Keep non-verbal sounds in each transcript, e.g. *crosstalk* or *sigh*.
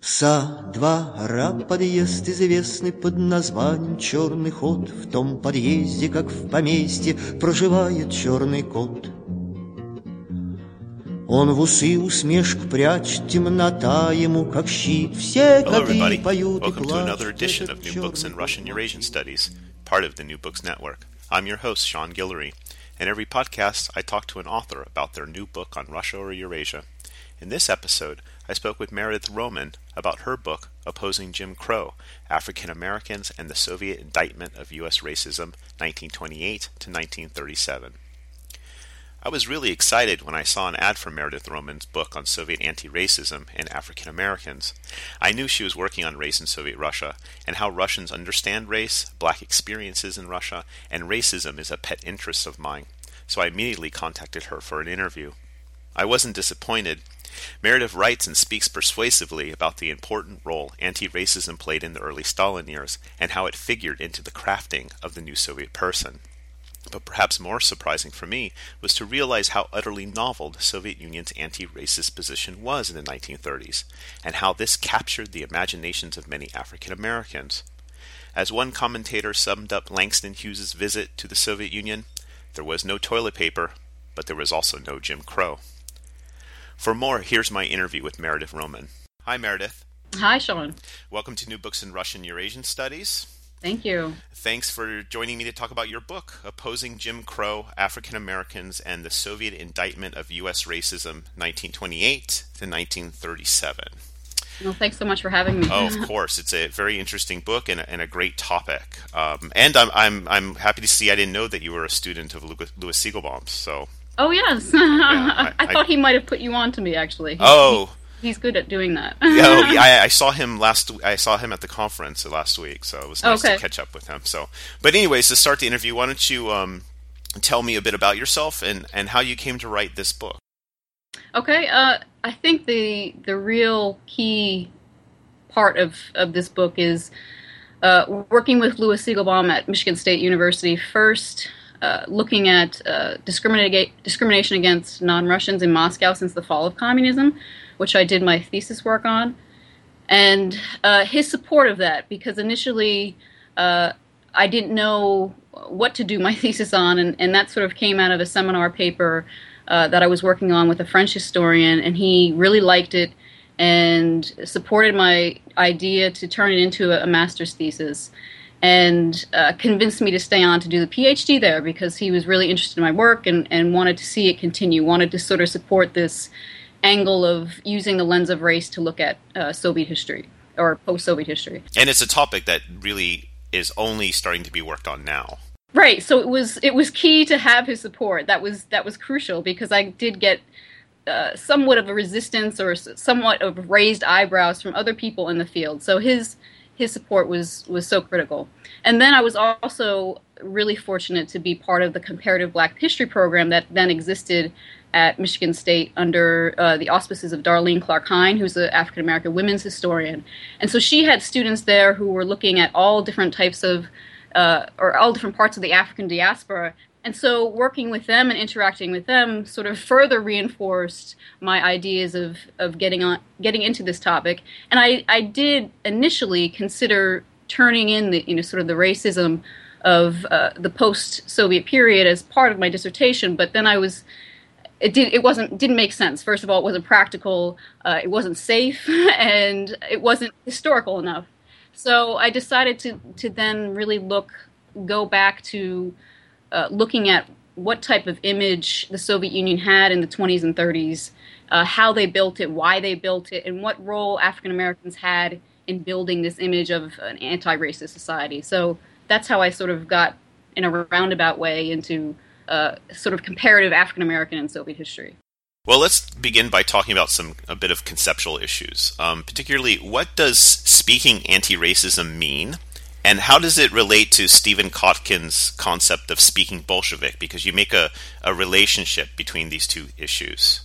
Со двора подъезд известный под названием Черный ход. В том подъезде, как в поместье, проживает черный кот. Он в усы усмешку прячет, темнота ему как щит. Все Hello, коты everybody. поют и Welcome to another плачут. edition of New Books in Russian. Eurasian Studies, part of the New Books Network. I'm your host, Sean Guillory. In every podcast, I talk to an author about their new book on Russia or Eurasia. In this episode, I spoke with Meredith Roman about her book, Opposing Jim Crow African Americans and the Soviet Indictment of U.S. Racism, 1928 to 1937. I was really excited when I saw an ad for Meredith Roman's book on Soviet anti racism and African Americans. I knew she was working on race in Soviet Russia and how Russians understand race, black experiences in Russia, and racism is a pet interest of mine, so I immediately contacted her for an interview. I wasn't disappointed. Meredith writes and speaks persuasively about the important role anti racism played in the early Stalin years and how it figured into the crafting of the new Soviet person. But perhaps more surprising for me was to realize how utterly novel the Soviet Union's anti racist position was in the 1930s, and how this captured the imaginations of many African Americans. As one commentator summed up Langston Hughes's visit to the Soviet Union, there was no toilet paper, but there was also no Jim Crow. For more, here's my interview with Meredith Roman. Hi, Meredith. Hi, Sean. Welcome to New Books in Russian Eurasian Studies. Thank you. Thanks for joining me to talk about your book, Opposing Jim Crow African Americans and the Soviet Indictment of U.S. Racism, 1928 to 1937. Well, thanks so much for having me. Oh, of *laughs* course. It's a very interesting book and a, and a great topic. Um, and I'm, I'm, I'm happy to see I didn't know that you were a student of Lewis, Lewis Siegelbaum. So, Oh, yes. *laughs* I- *laughs* I, I- thought he might have put you on to me, actually. He- oh, He's good at doing that. yeah, oh, *laughs* yeah, I, I saw him last. I saw him at the conference last week, so it was nice Okay. to catch up with him. So, but anyways, to start the interview, why don't you um, tell me a bit about yourself and and how you came to write this book? Okay, uh, I think the the real key part of, of this book is uh, working with Lewis Siegelbaum at Michigan State University. First, uh, looking at uh, discrimination against non-Russians in Moscow since the fall of communism, which I did my thesis work on, and uh, his support of that because initially uh, I didn't know what to do my *laughs* thesis on, and, and that sort of came out of a seminar paper uh, that I was working on with a French historian, and he really liked it and supported my idea to turn it into a, a master's thesis and uh, convinced me to stay on to do the PhD there because he was really interested in my work and, and wanted to see it continue, wanted to sort of support this angle of using the lens of race to look at uh, Soviet history or post Soviet history. And it's a topic that really is only starting to be worked on now. Right. So it was it was key to have his support. That was that was crucial because I did get uh, somewhat of a resistance or somewhat of raised eyebrows from other people in the field. So his his support was was so critical. And then I was also really fortunate to be part of the comparative Black History program that then existed at Michigan State under uh, the auspices of Darlene Clark Hine, who's an African American women's historian. And so she had students there who were looking at all different types of uh, or all different parts of the African diaspora. And so, working with them and interacting with them sort of further reinforced my ideas of, of getting on getting into this topic. And I, I did initially consider turning in the you know sort of the racism of uh, the post-Soviet period as part of my dissertation, but then I was it did it wasn't didn't make sense. First of all, it wasn't practical, uh, it wasn't safe, *laughs* and it wasn't historical enough. So I decided to to then really look go back to uh, looking at what type of image the Soviet Union had in the 20s and 30s, uh, how they built it, why they built it, and what role African Americans had in building this image of an anti-racist society. So that's how I sort of got in a roundabout way into uh, sort of comparative African American and Soviet history. Well, let's begin by talking about some a bit of conceptual issues. Um, particularly, what does speaking anti-racism mean, and how does it relate to Stephen Kotkin's concept of speaking Bolshevik? Because you make a, a relationship between these two issues.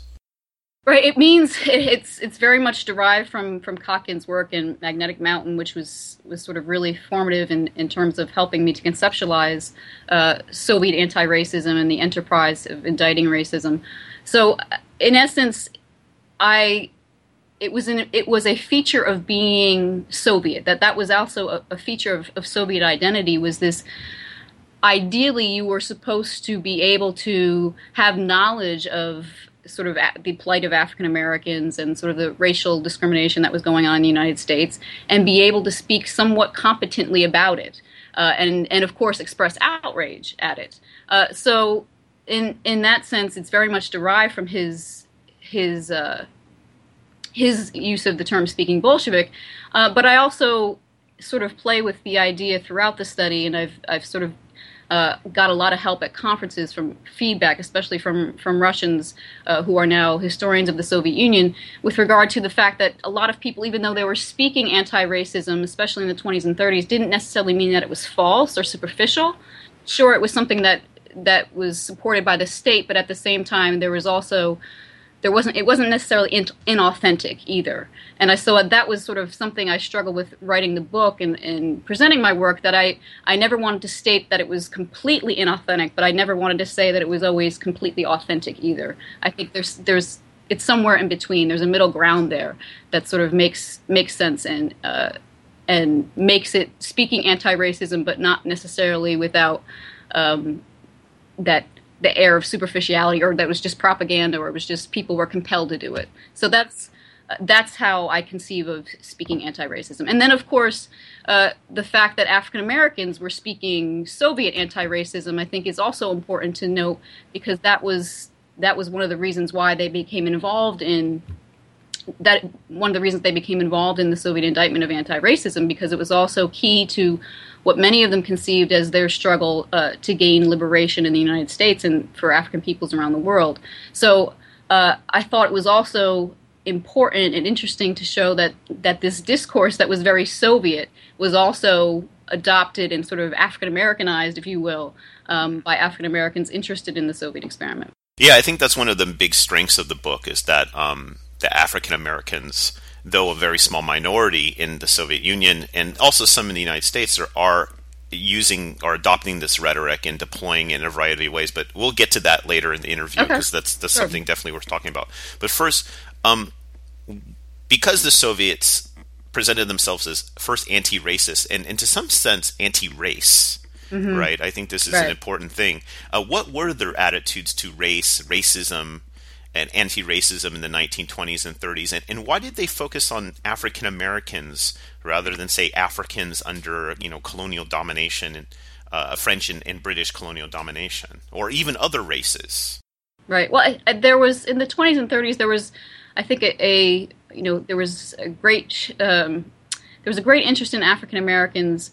Right. It means *laughs* it's it's very much derived from from Kotkin's work in Magnetic Mountain, which was was sort of really formative in, in terms of helping me to conceptualize uh, Soviet anti-racism and the enterprise of indicting racism. So, in essence, I it was an, it was a feature of being Soviet that that was also a, a feature of, of Soviet identity was this ideally you were supposed to be able to have knowledge of sort of the plight of African Americans and sort of the racial discrimination that was going on in the United States, and be able to speak somewhat competently about it, uh, and and of course express outrage at it. Uh, so, in in that sense, it's very much derived from his his uh, his use of the term "speaking Bolshevik," uh, but I also sort of play with the idea throughout the study, and I've I've sort of uh, got a lot of help at conferences from feedback, especially from from Russians uh, who are now historians of the Soviet Union, with regard to the fact that a lot of people, even though they were speaking anti-racism, especially in the 20s and 30s, didn't necessarily mean that it was false or superficial. Sure, it was something that that was supported by the state, but at the same time, there was also there wasn't it wasn't necessarily in, inauthentic either. And i saw that was sort of something i struggled with writing the book and, and presenting my work that i i never wanted to state that it was completely inauthentic but i never wanted to say that it was always completely authentic either. I think there's there's it's somewhere in between. There's a middle ground there that sort of makes makes sense and uh, and makes it speaking anti-racism but not necessarily without um, that the air of superficiality or that was just propaganda or it was just people were compelled to do it. So that's uh, that's how I conceive of speaking anti-racism. And then, of course, uh, the fact that African Americans were speaking Soviet anti-racism, I think, is also important to note because that was that was one of the reasons why they became involved in that. One of the reasons they became involved in the Soviet indictment of anti-racism because it was also key to what many of them conceived as their struggle uh, to gain liberation in the United States and for African peoples around the world. So uh, I thought it was also important and interesting to show that that this discourse that was very Soviet was also adopted and sort of African Americanized, if you will, um, by African Americans interested in the Soviet experiment. Yeah, I think that's one of the big strengths of the book is that um, the African Americans though a very small minority in the Soviet Union and also some in the United States, are, are using or adopting this rhetoric and deploying it in a variety of ways. But we'll get to that later in the interview because okay. that's that's sure. something definitely worth talking about. But first, um, because the Soviets presented themselves as first anti-racist and, and to some sense anti-race. Mm-hmm. Right, I think this is right. an important thing. Uh, what were their attitudes to race, racism, and anti-racism in the 1920s and 30s, and, and why did they focus on African Americans rather than say Africans under you know colonial domination and uh, French and, and, British colonial domination, or even other races? Right. Well, I, I, there was in the 20s and 30s there was, I think, a, a you know there was a great um, there was a great interest in African Americans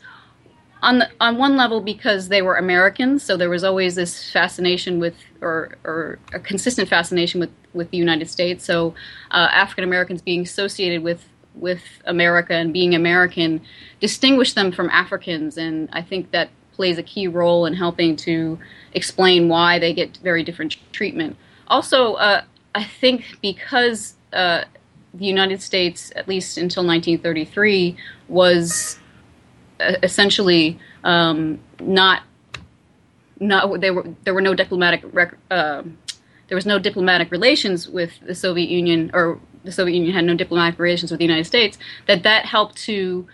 on the, on one level because they were Americans, so there was always this fascination with, or, or a consistent fascination with, with the United States. So uh, African Americans being associated with with America and being American distinguished them from Africans, and I think that plays a key role in helping to explain why they get very different treatment. Also, uh, I think because uh, the United States, at least until 1933, was essentially um, not not there were there were no diplomatic rec- uh, there was no diplomatic relations with the Soviet Union or the Soviet Union had no diplomatic relations with the United States that that helped to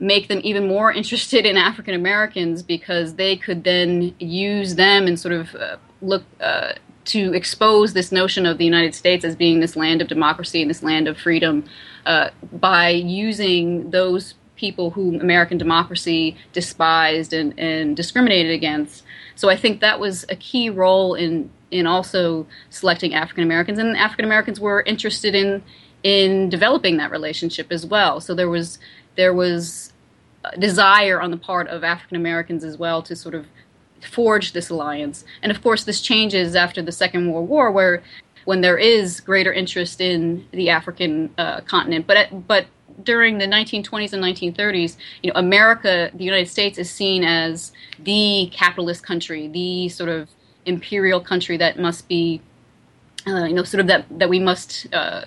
make them even more *laughs* interested in African Americans because they could then use them and sort of uh, look uh, to expose this notion of the United States as being this land of democracy and this land of freedom uh, by using those people whom American democracy despised and, and discriminated against. So I think that was a key role in in also selecting African Americans, and African Americans were interested in in developing that relationship as well. So there was there was desire on the part of African Americans as well to sort of forge this alliance. And of course, this changes after the Second World War, where when there is greater interest in the African uh, continent. But but during the 1920s and 1930s, you know, America, the United States, is seen as the capitalist country, the sort of imperial country that must be, uh, you know, sort of that that we must uh,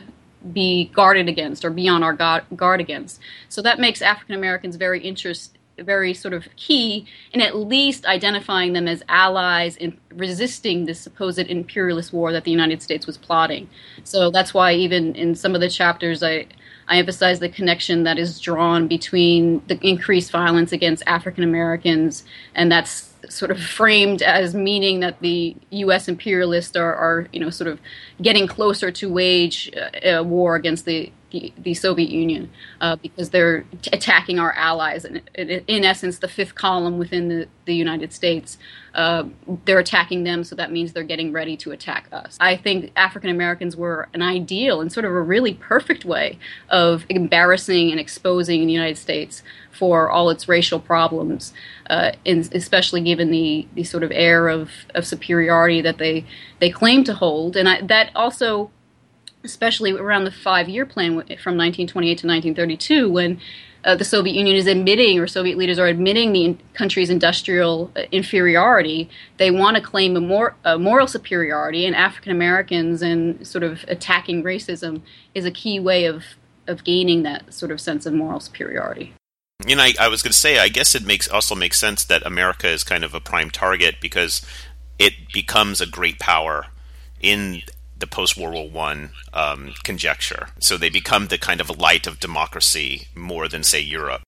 be guarded against or be on our guard, guard against. So that makes African Americans very interest, very sort of key in at least identifying them as allies in resisting this supposed imperialist war that the United States was plotting. So that's why even in some of the chapters I I emphasize the connection that is drawn between the increased violence against African Americans, and that's sort of framed as meaning that the U.S. imperialists are, are you know, sort of getting closer to wage a uh, war against the the, Soviet Union uh, because they're t- attacking our allies. And in, in, essence, the fifth column within the, the United States, uh, they're attacking them, so that means they're getting ready to attack us. I think African Americans were an ideal and sort of a really perfect way of embarrassing and exposing the United States for all its racial problems, uh, especially given the, the sort of air of, of superiority that they, they claim to hold. And I, that also especially around the five year plan from 1928 to 1932, when uh, the Soviet Union is admitting, or Soviet leaders are admitting the in- country's industrial uh, inferiority. They want to claim a, mor- a moral superiority, and African Americans and sort of attacking racism is a key way of, of gaining that sort of sense of moral superiority. You know, I, I was going to say, I guess it makes also makes sense that America is kind of a prime target because it becomes a great power in the post World War One um, conjecture. So they become the kind of light of democracy more than say Europe.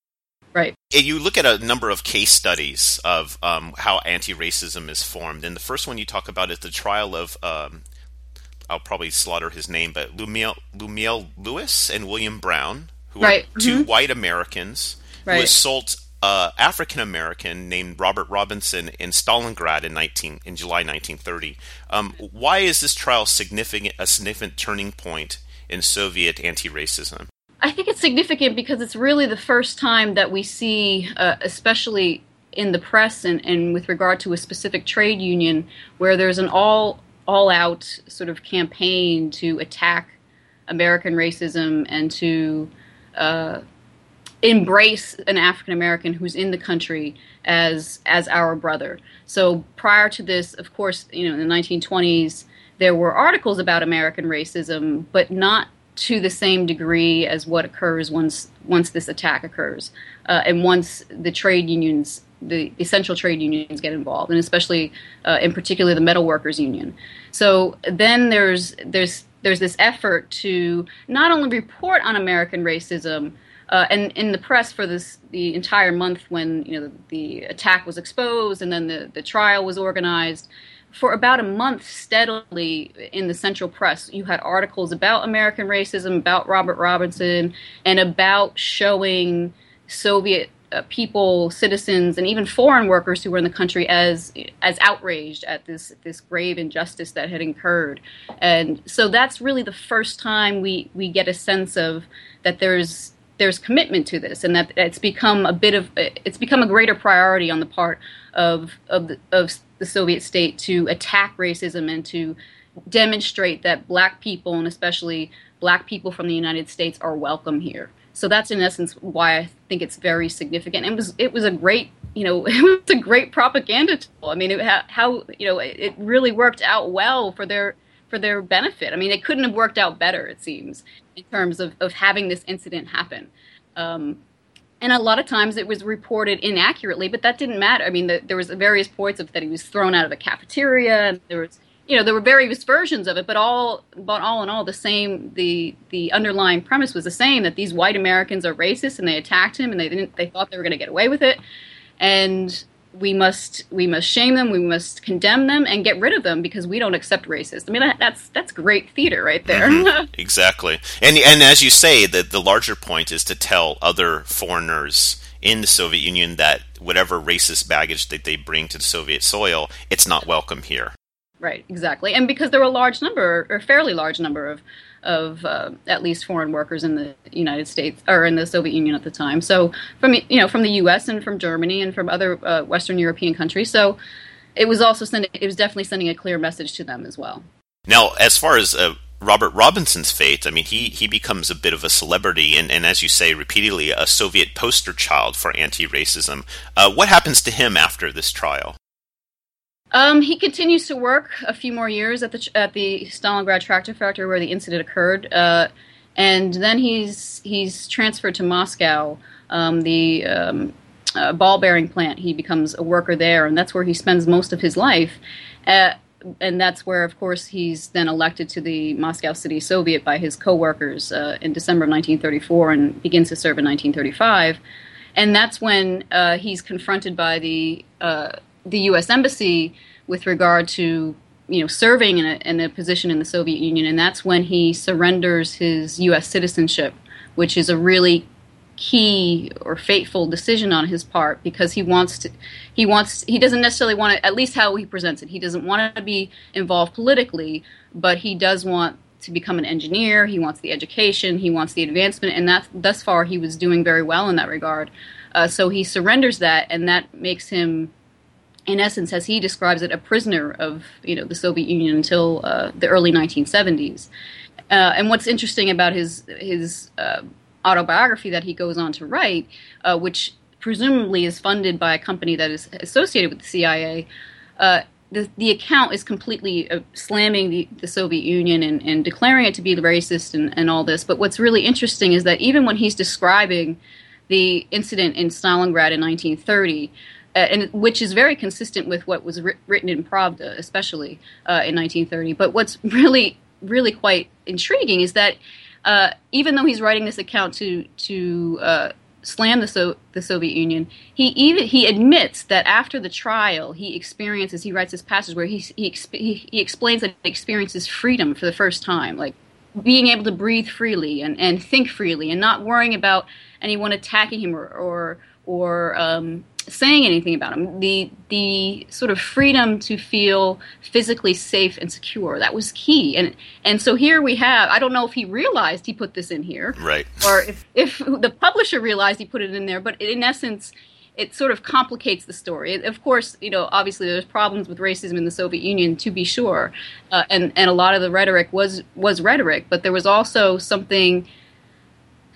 Right. You look at a number of case studies of um, how anti-racism is formed, and the first one you talk about is the trial of um, I'll probably slaughter his name, but Lumiel, Lemuel Lewis and William Brown, who right. are 2 mm-hmm. white Americans right. who assault uh, African American named Robert Robinson in Stalingrad in 19 in July 1930. Um, why is this trial significant a significant turning point in Soviet anti-racism? I think it's significant because it's really the first time that we see, uh, especially in the press and, and with regard to a specific trade union, where there's an all all out sort of campaign to attack American racism and to uh, embrace an African American who's in the country as as our brother. So prior to this, of course, you know, in the 1920s, there were articles about American racism, but not to the same degree as what occurs once once this attack occurs, uh, and once the trade unions, the essential trade unions, get involved, and especially uh, in particular the metal workers union. So then there's there's there's this effort to not only report on American racism, uh, and in the press for this the entire month when you know the, the, attack was exposed and then the, the trial was organized for about a month steadily in the central press you had articles about american racism about robert robinson and about showing soviet uh, people citizens and even foreign workers who were in the country as as outraged at this this grave injustice that had occurred and so that's really the first time we we get a sense of that there's there's commitment to this, and that it's become a bit of it's become a greater priority on the part of of the, of the Soviet state to attack racism and to demonstrate that black people and especially black people from the United States are welcome here. So that's in essence why I think it's very significant. It was it was a great you know *laughs* it was a great propaganda tool. I mean, it, how you know it really worked out well for their for their benefit. I mean, it couldn't have worked out better, it seems, in terms of, of having this incident happen. Um, and a lot of times it was reported inaccurately, but that didn't matter. I mean, the, there was various points of that he was thrown out of a cafeteria, and there was, you know, there were various versions of it, but all, but all in all, the same. The the underlying premise was the same that these white Americans are racist, and they attacked him, and they didn't. They thought they were going to get away with it, and we must we must shame them, we must condemn them, and get rid of them because we don't accept racists. I mean, that, that's that's great theater right there. Mm-hmm. *laughs* exactly, and and as you say, the the larger point is to tell other foreigners in the Soviet Union that whatever racist baggage that they bring to the Soviet soil, it's not welcome here. Right, exactly, and because there were a large number, or fairly large number of of uh, at least foreign workers in the United States or in the Soviet Union at the time. So from you know from the U.S. and from Germany and from other uh, Western European countries. So it was also sending it was definitely sending a clear message to them as well. Now, as far as uh, Robert Robinson's fate, I mean, he, he becomes a bit of a celebrity and, and, as you say, repeatedly a Soviet poster child for anti racism. Uh, what happens to him after this trial? Um, he continues to work a few more years at the at the Stalingrad tractor factory where the incident occurred, uh, and then he's he's transferred to Moscow, um, the um, uh, ball bearing plant. He becomes a worker there, and that's where he spends most of his life. Uh, and that's where, of course, he's then elected to the Moscow City Soviet by his co-workers uh, in December of 1934 and begins to serve in 1935. And that's when uh, he's confronted by the uh, the U.S. embassy with regard to you know serving in a, in a position in the Soviet Union, and that's when he surrenders his U.S. citizenship, which is a really key or fateful decision on his part because he wants to he wants he doesn't necessarily want to at least how he presents it he doesn't want to be involved politically but he does want to become an engineer he wants the education he wants the advancement and that thus far he was doing very well in that regard uh, so he surrenders that and that makes him in essence as he describes it a prisoner of you know the soviet union until uh, the early 1970s uh, and what's interesting about his his uh, autobiography that he goes on to write, uh, which presumably is funded by a company that is associated with the CIA, uh, the, the account is completely uh, slamming the, the, Soviet Union and, and, declaring it to be racist and, and, all this. But what's really interesting is that even when he's describing the incident in Stalingrad in 1930, uh, and which is very consistent with what was ri- written in Pravda, especially uh, in 1930. But what's *laughs* really, really quite intriguing is that uh, even though he's writing this account to to uh, slam the so- the Soviet Union, he even he admits that after the trial, he experiences. He writes this passage where he he, exp- he, he explains that he experiences freedom for the first time, like being able to breathe freely and, and think freely, and not worrying about anyone attacking him or or, or um, saying anything about him. The the sort of freedom to feel physically safe and secure that was key. And and so here we have. I don't know if he realized he put this in here, right? Or if if the publisher realized he put it in there. But in essence. It sort of complicates the story. Of course, you know, obviously there's problems with racism in the Soviet Union, to be sure, uh, and and a lot of the rhetoric was was rhetoric, but there was also something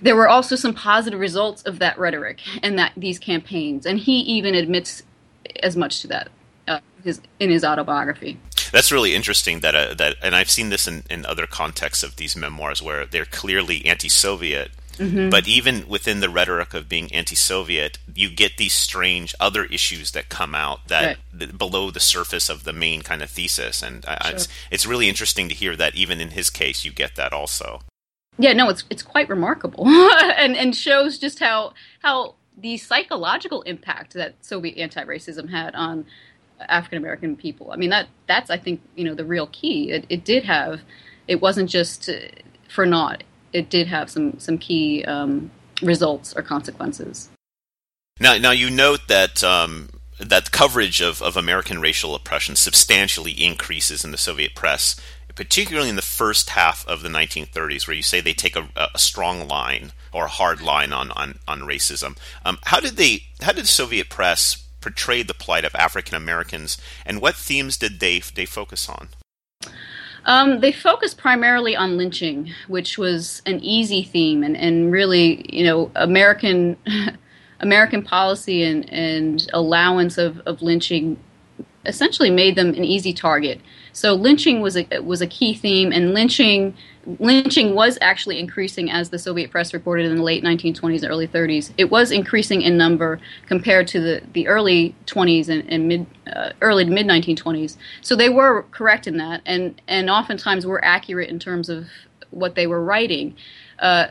there were also some positive results of that rhetoric and that these campaigns, and he even admits as much to that uh, his, in his autobiography. That's really interesting. That uh, that, and I've seen this in, in other contexts of these memoirs where they're clearly anti-Soviet, mm-hmm. but even within the rhetoric of being anti-Soviet, you get these strange other issues that come out that right. below the surface of the main kind of thesis, and uh, sure. it's it's really interesting to hear that even in his case, you get that also yeah, no, it's it's quite remarkable, *laughs* and and shows just how how the psychological impact that Soviet anti-racism had on African American people. I mean that that's I think you know the real key. It, it did have, it wasn't just for naught. It did have some some key um, results or consequences. Now, now you note that um, that coverage of, of American racial oppression substantially increases in the Soviet press particularly in the first half of the 1930s, where you say they take a, a strong line or a hard line on on, on racism. Um, how did they? How did the Soviet press portray the plight of African Americans, and what themes did they they focus on? Um, they focused primarily on lynching, which was an easy theme, and, and really, you know, American *laughs* American policy and, and allowance of, of lynching essentially made them an easy target. So lynching was a was a key theme, and lynching lynching was actually increasing as the Soviet press reported in the late 1920s and early 30s. It was increasing in number compared to the, the early 20s and, and mid uh, early to mid 1920s. So they were correct in that, and and oftentimes were accurate in terms of what they were writing. Uh,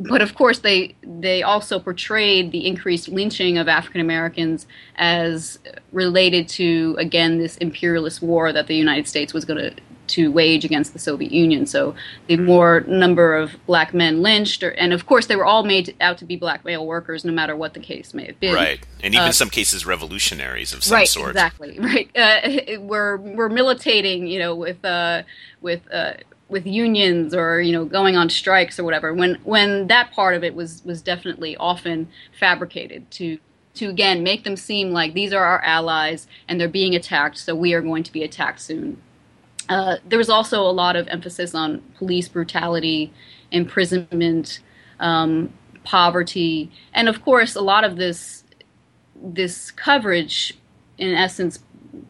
but of course, they they also portrayed the increased lynching of African Americans as related to again this imperialist war that the United States was going to to wage against the Soviet Union. So the more number of black men lynched, or, and of course they were all made out to be black male workers, no matter what the case may have been. Right, and even uh, some cases revolutionaries of some right, sort. Exactly. *laughs* Right. Uh, *laughs* we're we're militating, you know, with uh, with uh, with unions or you know going on strikes or whatever when when that part of it was was definitely often fabricated to to again make them seem like these are our allies and they're being attacked so we are going to be attacked soon. Uh, there was also a lot of emphasis on police brutality, imprisonment, um, poverty, and of course, a lot of this this coverage, in essence,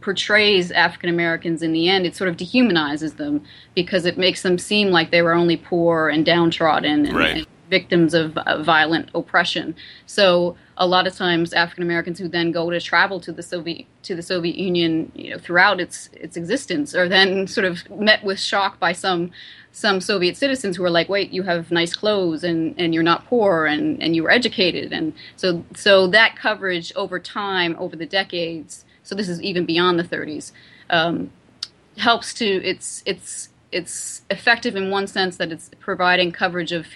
portrays African Americans in the end. It sort of dehumanizes them because it makes them seem like they were only poor and downtrodden and, Right. and victims of uh, violent oppression. So a lot of times African Americans who then go to travel to the Soviet to the Soviet Union, you know, throughout its its existence, are then sort of met with shock by some some Soviet citizens who are like, "Wait, you have nice clothes and, and you're not poor and, and you were educated," and so so that coverage over time, over the decades. So this is even beyond the 30s. Um, helps to it's it's it's effective in one sense that it's providing coverage of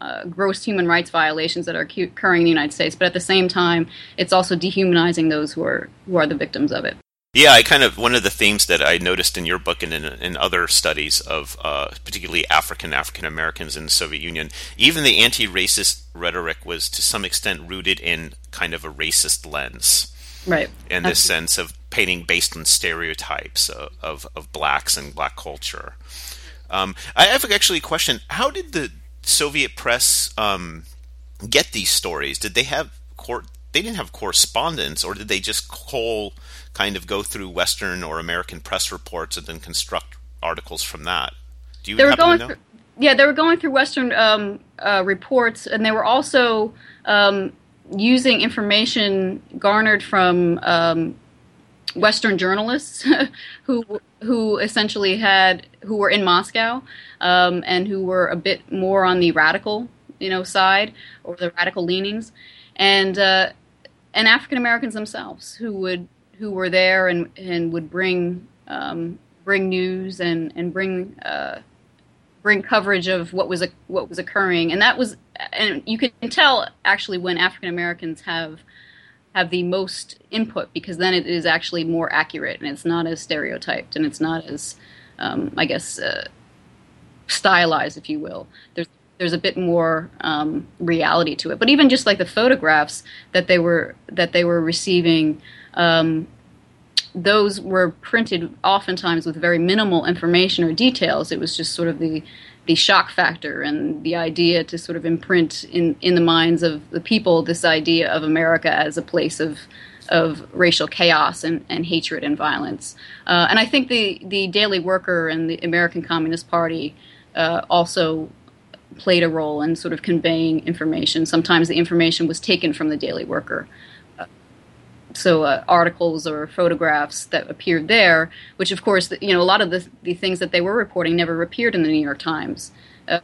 uh, gross human rights violations that are cu- occurring in the United States, but at the same time, it's also dehumanizing those who are who are the victims of it. Yeah, I kind of one of the themes that I noticed in your book and in, in other studies of uh, particularly African African Americans in the Soviet Union, even the anti-racist rhetoric was to some extent rooted in kind of a racist lens, Right. in this sense of painting based on stereotypes of of, of blacks and black culture. Um, I have actually a question: How did the Soviet press um, get these stories? Did they have court? They didn't have correspondence, or did they just call, kind of go through Western or American press reports and then construct articles from that? Do you they were going through yeah they were going through western um, uh, reports and they were also um, using information garnered from um, western journalists *laughs* who who essentially had who were in moscow um, and who were a bit more on the radical you know side or the radical leanings. And uh, and African Americans themselves who would who were there and and would bring um, bring news and and bring uh, bring coverage of what was what was occurring, and that was and you can tell actually when African Americans have have the most input because then it is actually more accurate and it's not as stereotyped and it's not as um, I guess uh, stylized, if you will. There's there's a bit more um, reality to it. But even just like the photographs that they were that they were receiving, um, those were printed oftentimes with very minimal information or details. It was just sort of the the shock factor and the idea to sort of imprint in in the minds of the people this idea of America as a place of of racial chaos and, and hatred and violence. Uh, and I think the, the Daily Worker and the American Communist Party uh, also played a role in sort of conveying information. Sometimes the information was taken from the Daily Worker. So uh, articles or photographs that appeared there, which of course, you know, a lot of the, the things that they were reporting never appeared in the New York Times. Uh,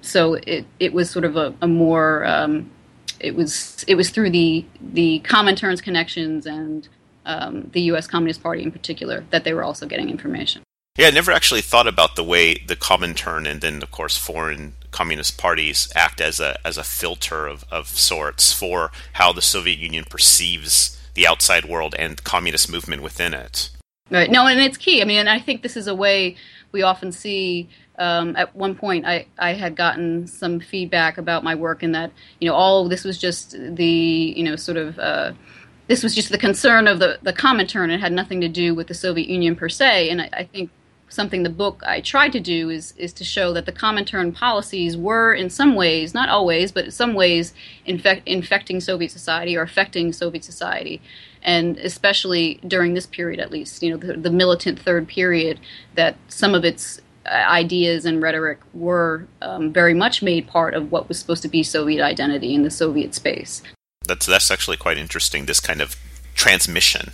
so it, it was sort of a, a more um, it was it was through the the Comintern's connections and um, the U.S. Communist Party in particular that they were also getting information. Yeah, I never actually thought about the way the Comintern and then, of course, foreign communist parties act as a as a filter of, of sorts for how the Soviet Union perceives the outside world and communist movement within it. Right. No, and it's key. I mean, I think this is a way we often see. Um, at one point, I, I had gotten some feedback about my work, and that you know, all this was just the you know sort of uh, this was just the concern of the the Comintern. and had nothing to do with the Soviet Union per se. And I, I think something the book I tried to do is is to show that the Comintern policies were in some ways, not always, but in some ways, infect, infecting Soviet society or affecting Soviet society, and especially during this period, at least, you know, the, the militant third period, that some of its uh, ideas and rhetoric were um, very much made part of what was supposed to be Soviet identity in the Soviet space. That's that's actually quite interesting. This kind of transmission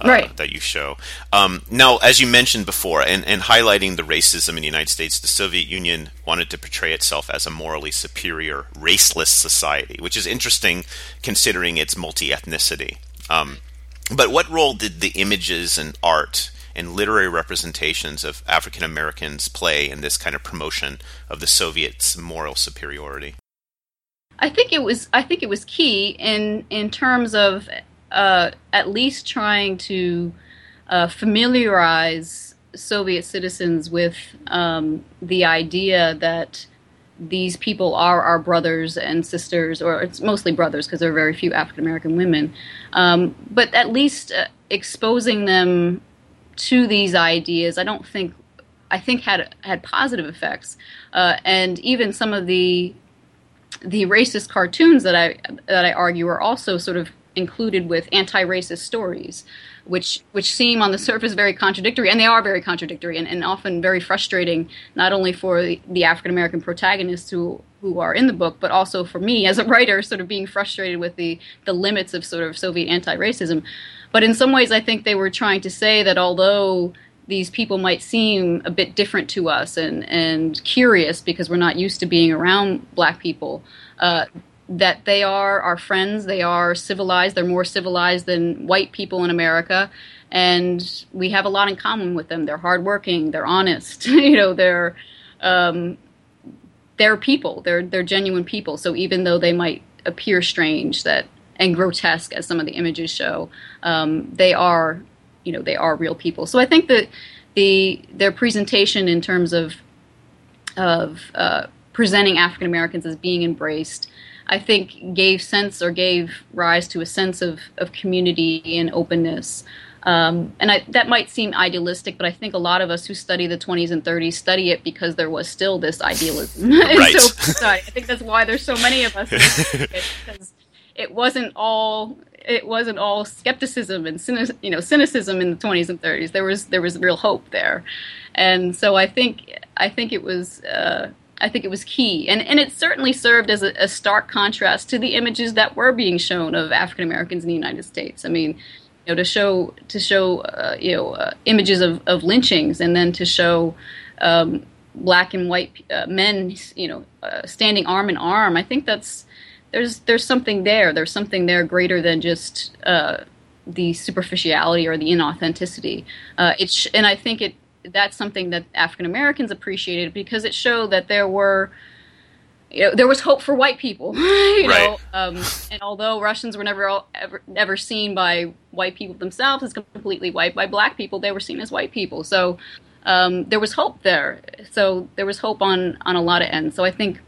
uh, Right. that you show. Um, now, as you mentioned before, and, and highlighting the racism in the United States, the Soviet Union wanted to portray itself as a morally superior, raceless society, which is interesting considering its multi ethnicity. Um, but what role did the images and art and literary representations of African Americans play in this kind of promotion of the Soviets' moral superiority? I think it was I think it was key in in terms of uh, at least trying to uh, familiarize Soviet citizens with um, the idea that these people are our brothers and sisters, or it's mostly brothers because there are very few African American women, um, but at least uh, exposing them to these ideas. I don't think I think had had positive effects, uh, and even some of the the racist cartoons that I that I argue are also sort of included with anti-racist stories, which which seem on the surface very contradictory, and they are very contradictory, and, and often very frustrating, not only for the, the African American protagonists who who are in the book, but also for me as a writer, sort of being frustrated with the the limits of sort of Soviet anti-racism. But in some ways, I think they were trying to say that although these people might seem a bit different to us and, and curious because we're not used to being around black people, uh, that they are our friends, they are civilized, they're more civilized than white people in America, and we have a lot in common with them. They're hardworking, they're honest, *laughs* you know, they're um, they're people, they're they're genuine people. So even though they might appear strange, that and grotesque as some of the images show, um, they are you know they are real people. So I think that the their presentation in terms of of uh, presenting African Americans as being embraced, I think gave sense or gave rise to a sense of of community and openness. Um, and I, that might seem idealistic, but I think a lot of us who study the 20s and 30s study it because there was still this idealism. *laughs* Right. so, I think that's why there's so many of us. because it wasn't all it wasn't all skepticism and cynic, you know cynicism in the 20s and 30s. There was there was real hope there, and so I think I think it was. Uh, I think it was key, and and it certainly served as a, a stark contrast to the images that were being shown of African Americans in the United States. I mean, you know, to show to show uh, you know uh, images of, of lynchings, and then to show um, black and white uh, men, you know, uh, standing arm in arm. I think that's there's there's something there. There's something there greater than just uh, the superficiality or the inauthenticity. Uh, it's and I think it that's something that African Americans appreciated because it showed that there were. You know, there was hope for white people, *laughs* you Right. know, um, and although Russians were never all, ever ever seen by white people themselves as completely white, by black people they were seen as white people. So um, there was hope there. So there was hope on on a lot of ends. So I think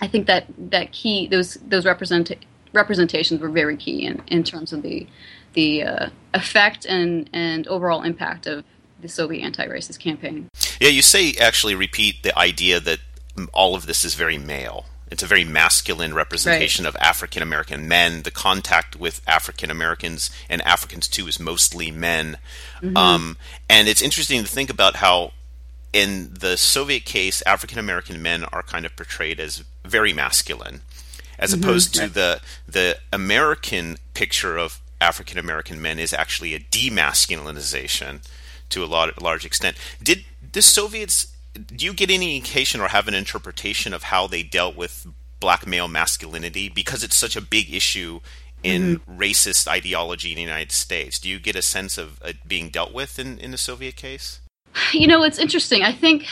I think that that key those those represent representations were very key in, in terms of the the uh, effect and and overall impact of the Soviet anti-racist campaign. Yeah, you say actually repeat the idea that all of this is very male. It's a very masculine representation of African American men. The contact with African Americans and Africans too is mostly men. Um, and it's interesting to think about how, in the Soviet case, African American men are kind of portrayed as very masculine, as opposed to the the American picture of African American men is actually a demasculinization to a lot, large extent. Did the Soviets? Do you get any indication or have an interpretation of how they dealt with black male masculinity because it's such a big issue in racist ideology in the United States? Do you get a sense of it being dealt with in, in the Soviet case? You know, it's interesting. I think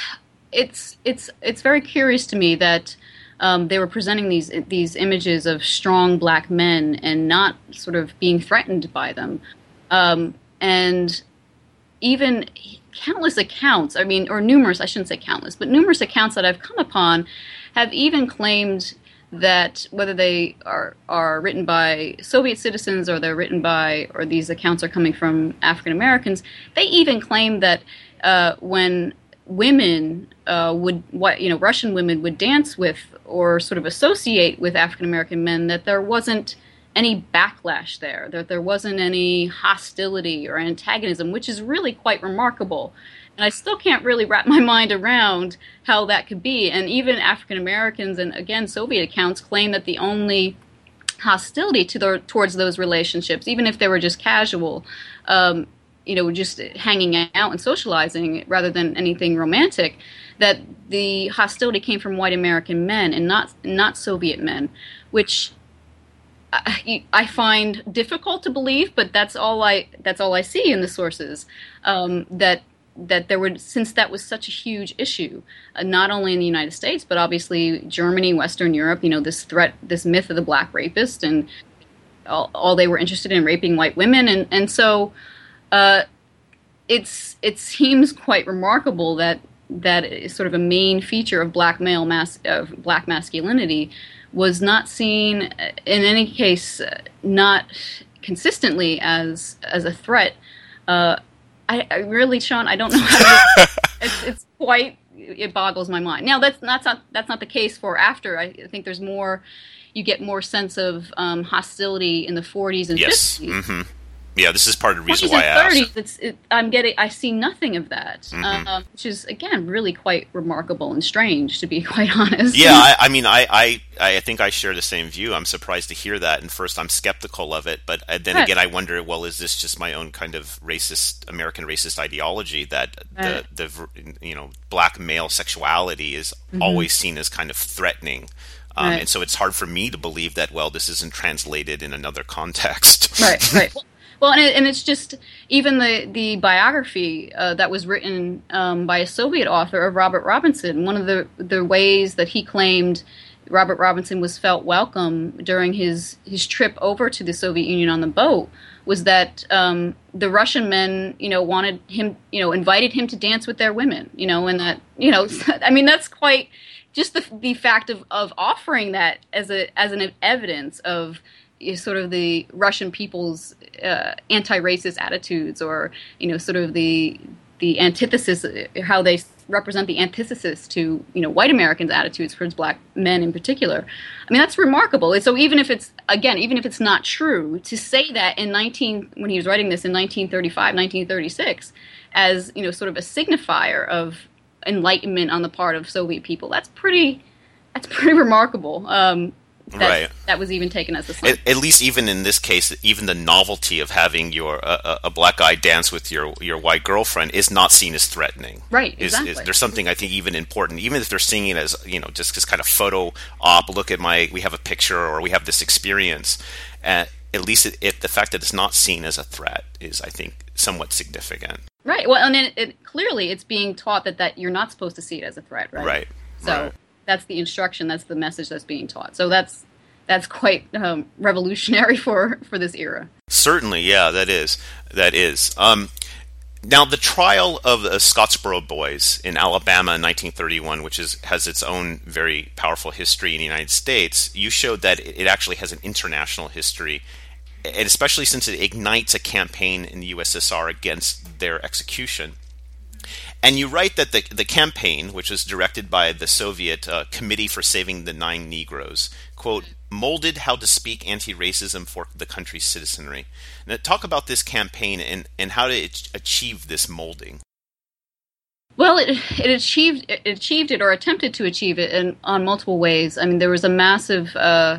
it's it's it's very curious to me that um, they were presenting these these images of strong black men and not sort of being threatened by them, um, and even countless accounts. I mean, or numerous. I shouldn't say countless, but numerous accounts that I've come upon have even claimed that whether they are are written by Soviet citizens or they're written by or these accounts are coming from African Americans, they even claim that uh, when women uh, would what you know Russian women would dance with or sort of associate with African American men that there wasn't any backlash there that there wasn't any hostility or antagonism which is really quite remarkable. And I still can't really wrap my *laughs* mind around how that could be. And even African Americans and again Soviet accounts claim that the only hostility to the, towards those relationships even if they were just casual um, you know, just hanging out and socializing rather than anything romantic, that the hostility came from white American men and not not Soviet men, which I, find difficult to believe, but that's all I that's all I see in the sources. Um, that that there would since that was such a huge issue, uh, not only in the United States but obviously Germany, Western Europe. You know, this threat, this myth of the black rapist, and all, all they were interested in raping white women, and and so uh, it's it seems quite remarkable that that is sort of a main feature of black male mas- of black masculinity was not seen uh, in any case uh, not consistently as as a threat. Uh, I, I really, Sean, I don't know how to. *laughs* it's, it's quite it boggles my mind. Now that's that's not that's not the case for after. I think there's more. You get more sense of um, hostility in the 40s and yes. 50s. Mm-hmm. Yeah, this is part of the reason why I and asked. it's, it, I'm getting, I see nothing of that, Mhm. um, which is again really quite remarkable and strange, to be *laughs* quite honest. Yeah, I, I *laughs* mean, I, I, I think I share the same view. I'm surprised to hear that. And first, I'm skeptical of it, but uh, then Right. again, I wonder, well, is this just my own kind of racist American racist ideology that Right. the the you know black male sexuality is always seen as kind of threatening. Um, Mm-hmm. Right. And so it's hard for me to believe that, well, this isn't translated in another context. right, right. *laughs* Well, well, and, it, and it's just even the the biography uh, that was written um, by a Soviet author of Robert Robinson. One of the the ways that he claimed Robert Robinson was felt welcome during his his trip over to the Soviet Union on the boat was that um, the Russian men, you know, wanted him, you know, invited him to dance with their women, you know, and that, you know, *laughs* I mean, that's quite just the the fact of, of offering that as a as an evidence of know, sort of the Russian people's uh, anti-racist attitudes, or you know, sort of the the antithesis, how they represent the antithesis to you know white Americans' attitudes towards black men in particular. I mean, that's remarkable. So even if it's again, even if it's not true, to say that in 19 when he was writing this in 1935, 1936, as you know, sort of a signifier of enlightenment on the part of Soviet people, that's pretty that's pretty remarkable. Um, that, Right. that was even taken as a sign. At, at least, even in this case, even the novelty of having your uh, a- black guy dance with your your white girlfriend is not seen as threatening. Right, Is, exactly. is there's something I think even important, even if they're seeing it as you know just this kind of photo op. Look at my, we have a picture or we have this experience. Uh, at least it, it, the fact that it's not seen as a threat is, I think, somewhat significant. Right. Well, and then it, clearly it's being taught that, that you're not supposed to see it as a threat, right? Right. So right. That's the instruction. That's the message that's being taught. So that's that's quite um, revolutionary *laughs* for for this era. Certainly, yeah, that is that is. Um, now, the trial of the Scottsboro Boys in Alabama in 1931, which is has its own very powerful history in the United States, you showed that it actually has an international history, and especially since it ignites a campaign in the USSR against their execution. And you write that the, the campaign, which was directed by the Soviet uh, Committee for Saving the Nine Negroes, quote, molded how to speak anti racism for the country's citizenry. Now, talk about this campaign and, and how ach- achieve this molding. Well, it it achieved it achieved it or attempted to achieve it in, on multiple ways. I mean, there was a massive uh,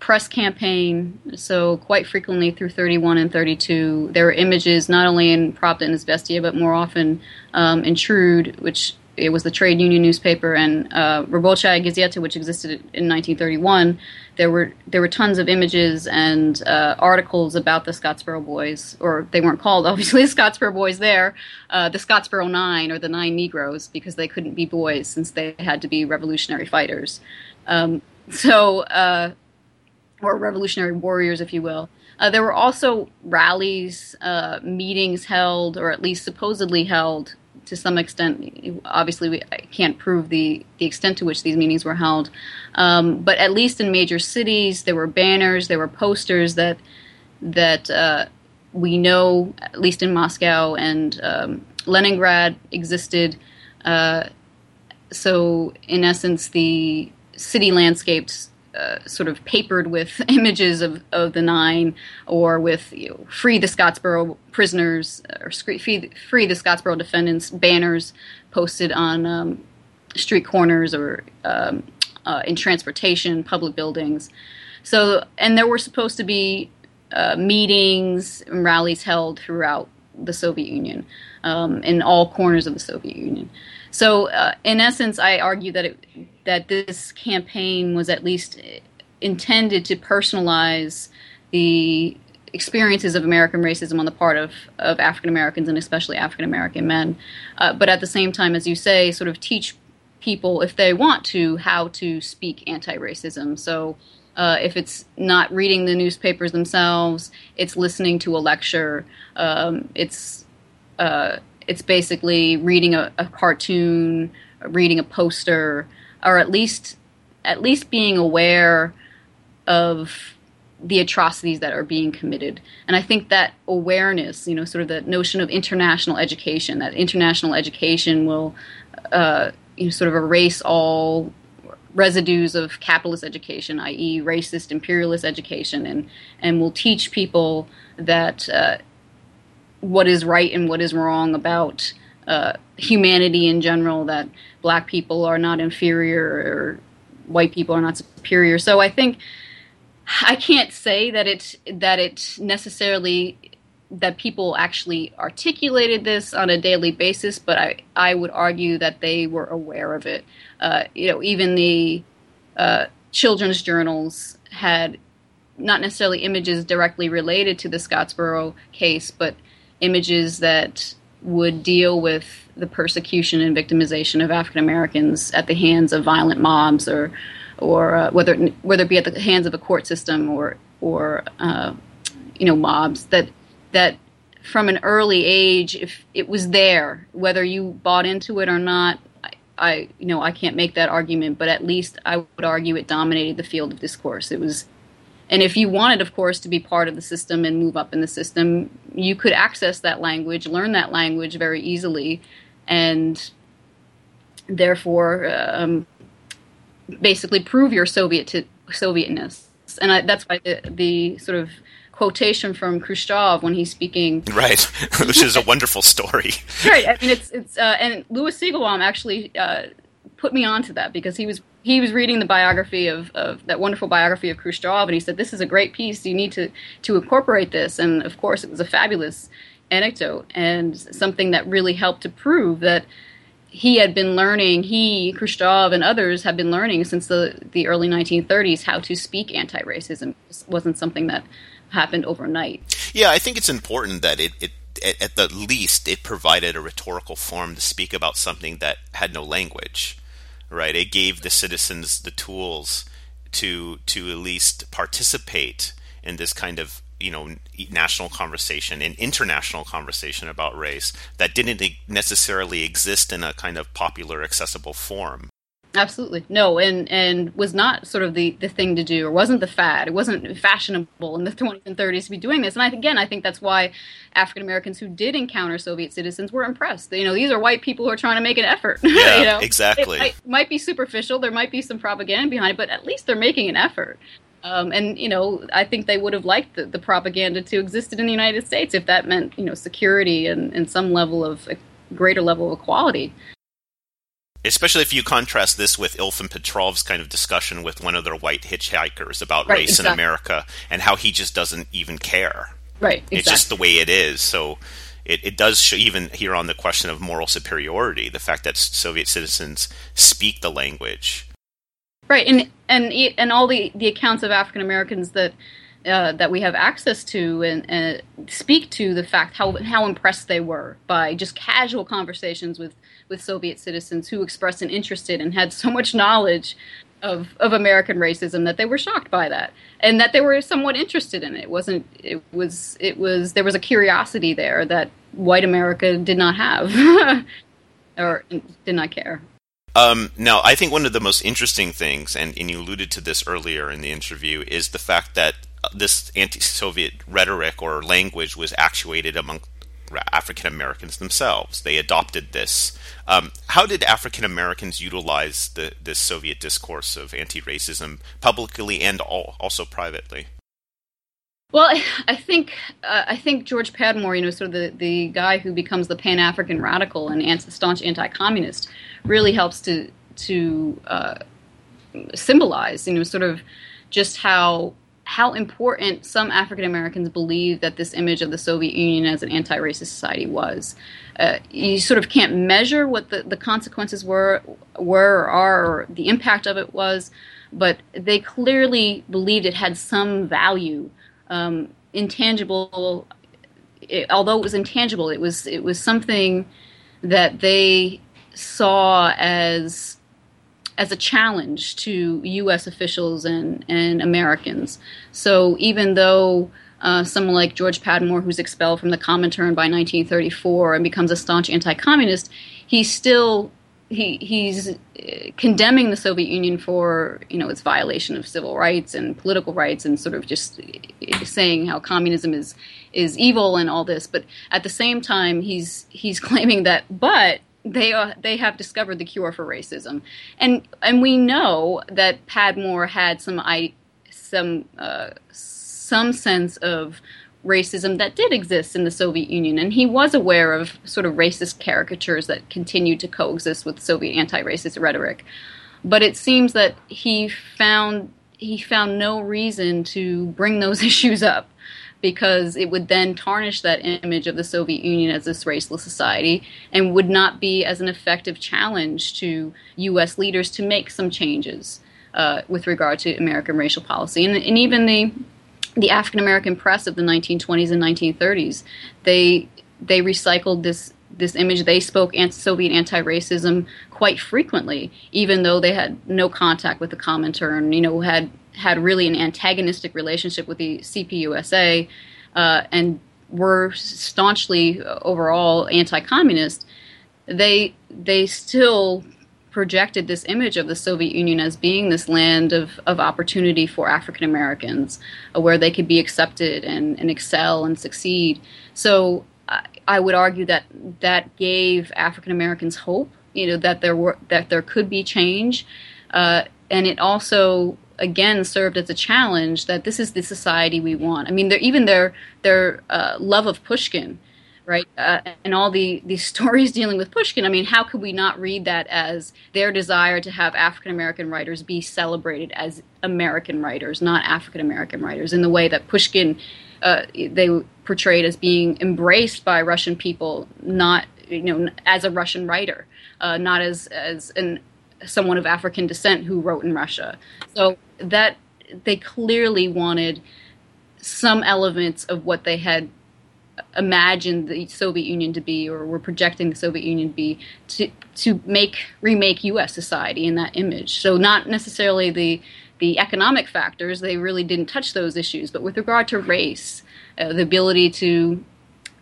press campaign. So quite frequently through 31 and 32, there were images not only in Pravda and Izvestia, but more often um, in Trude, which it was the trade union newspaper, and uh, Rabochaya Gazeta, which existed in 1931. There were there were tons of images and uh, articles about the Scottsboro Boys, or they weren't called *laughs* obviously the Scottsboro Boys there, uh, the Scottsboro Nine or the Nine Negroes because they couldn't be boys since they had to be revolutionary fighters. Um, so uh, or revolutionary warriors, if you will. Uh, there were also rallies, uh, meetings held, or at least supposedly held to some extent. Obviously, we can't prove the, the extent to which these meetings were held. Um, but at least in major cities, there were banners, there were posters that that uh, we know, at least in Moscow and um, Leningrad, existed. Uh, so, in essence, the city landscapes uh, sort of papered with *laughs* images of, of the nine or with you know, free the Scottsboro prisoners or scre- free, free the Scottsboro defendants banners posted on um, street corners or um, uh, in transportation, public buildings. So, and there were supposed to be uh, meetings and rallies held throughout the Soviet Union, um, in all corners of the Soviet Union. So, uh, in essence, I argue that it, that this campaign was at least intended to personalize the experiences of American racism on the part of, of African Americans and especially African American men, uh, but at the same time, as you say, sort of teach people, if they want to, how to speak anti racism. So, uh, if it's not reading the newspapers themselves, it's listening to a lecture. Um, it's uh, it's basically reading a, a, cartoon, reading a poster, or at least at least being aware of the atrocities that are being committed. And I think that awareness, you know, sort of the notion of international education, that international education will uh, you know, sort of erase all residues of capitalist education, i.e., racist imperialist education, and and will teach people that uh, what is right and what is wrong about uh, humanity in general. That black people are not inferior or white people are not superior. So I think I can't say that it that it necessarily that people actually articulated this on a daily basis, but I, I would argue that they were aware of it. Uh, you know, even the uh, children's journals had not necessarily images directly related to the Scottsboro case, but images that would deal with the persecution and victimization of African Americans at the hands of violent mobs, or or uh, whether whether it be at the hands of a court system or or uh, you know mobs that that from an early age, if it was there, whether you bought into it or not, I, I, you know I can't make that argument, but at least I would argue it dominated the field of discourse. It was, and if you wanted, of course, to be part of the system and move up in the system, you could access that language, learn that language very easily, and therefore um, basically prove your Soviet to, Sovietness. And I, that's why the, the sort of quotation from Khrushchev when he's speaking. *laughs* Right, which is a wonderful story. right. I mean, it's it's uh, and Lewis Siegelbaum actually uh, put me onto that because he was he was reading the biography of, of that wonderful biography of Khrushchev, and he said this is a great piece. You need to to incorporate this, and of course, it was a fabulous anecdote and something that really helped to prove that he had been learning, he, Khrushchev, and others have been learning since the, the early 1930s how to speak anti racism. Wasn't something that happened overnight. Yeah, I think it's important that it, it at the least it provided a rhetorical form to speak about something that had no language right it gave the citizens the tools to to at least participate in this kind of you know national conversation and international conversation about race that didn't necessarily exist in a kind of popular accessible form Absolutely. No, and and was not sort of the, the thing to do or wasn't the fad. It wasn't fashionable in the 20s and 30s to be doing this. And I, again, I think that's why African Americans who did encounter Soviet citizens were impressed. You know, these are white people who are trying to make an effort. *laughs* Yeah, you know? exactly. It might, might, be superficial. There might be some propaganda behind it, but at least they're making an effort. Um, and you know, I think they would have liked the, the, propaganda to existed in the United States if that meant you know security and, and some level of greater level of equality especially if you contrast this with Ilf and Petrov's kind of discussion with one of their white hitchhikers about right, race exactly. in America and how he just doesn't even care. Right. Exactly. It's just the way it is. So it, it does show, even here on the question of moral superiority, the fact that Soviet citizens speak the language. Right, and and and all the, the accounts of African Americans that uh, that we have access to and, and, speak to the fact how how impressed they were by just casual conversations with with Soviet citizens who expressed an interest in and had so much knowledge of of American racism that they were shocked by that and that they were somewhat interested in it. it wasn't it was it was there was a curiosity there that white America did not have *laughs* or did not care. Um, now, I think one of the most interesting things, and, and you alluded to this earlier in the interview, is the fact that this anti-Soviet rhetoric or language was actuated among African Americans themselves. They adopted this. Um, how did African Americans utilize the this Soviet discourse of anti-racism publicly and all, also privately? Well, *laughs* I think uh, I think George Padmore, you know, sort of the, the guy who becomes the Pan African radical and staunch anti-communist, really helps to to uh, symbolize, you know, sort of just how how important some African Americans believe that this image of the Soviet Union as an anti racist society was. Uh, you sort of can't measure what the, the consequences were, were or are, or the impact of it was, but they clearly believed it had some value. Um, intangible, it, although it was intangible, it was it was something that they saw as as a challenge to U.S. officials and, and Americans. So even though uh, someone like George Padmore, who's expelled from the Comintern by 1934 and becomes a staunch anti-communist, he's still he, he's condemning the Soviet Union for you know its violation of civil rights and political rights, and sort of just saying how communism is is evil and all this. But at the same time, he's he's *laughs* claiming that, but they are they have discovered the cure for racism, and and we know that Padmore had some I some uh, some sense of racism that did exist in the Soviet Union, and he was aware of sort of racist caricatures that continued to coexist with Soviet anti-racist rhetoric. But it seems that he found he found no reason to bring those *laughs* issues up because it would then tarnish that image of the Soviet Union as this raceless society and would not be as an effective challenge to U.S. leaders to make some changes uh, with regard to American racial policy. And, and even the the African American press of the 1920s and 1930s, they they recycled this this image. They spoke anti-Soviet anti-racism quite frequently, even though they had no contact with the Comintern. You know, had had really an antagonistic relationship with the CPUSA, uh, and were staunchly uh, overall anti-communist. They they still projected this image of the Soviet Union as being this land of, of opportunity for African Americans, uh, where they could be accepted and, and excel and succeed. So I, I would argue that that gave African Americans hope, you know, that there were that there could be change, uh, and it also again served as a challenge that this is the society we want. I mean, even their their uh, love of Pushkin right? Uh, and all the, the *laughs* stories dealing with Pushkin, I mean, how could we not read that as their desire to have African American writers be celebrated as American writers, not African American writers, in the way that Pushkin uh, they portrayed as being embraced by Russian people, not you know as a Russian writer, uh, not as as an someone of African descent who wrote in Russia. So that they clearly wanted some elements of what they had imagined the Soviet Union to be, or were projecting the Soviet Union to be, to to make remake U.S. society in that image. So not necessarily the the economic factors; they really didn't touch those issues. But with regard to race, uh, the ability to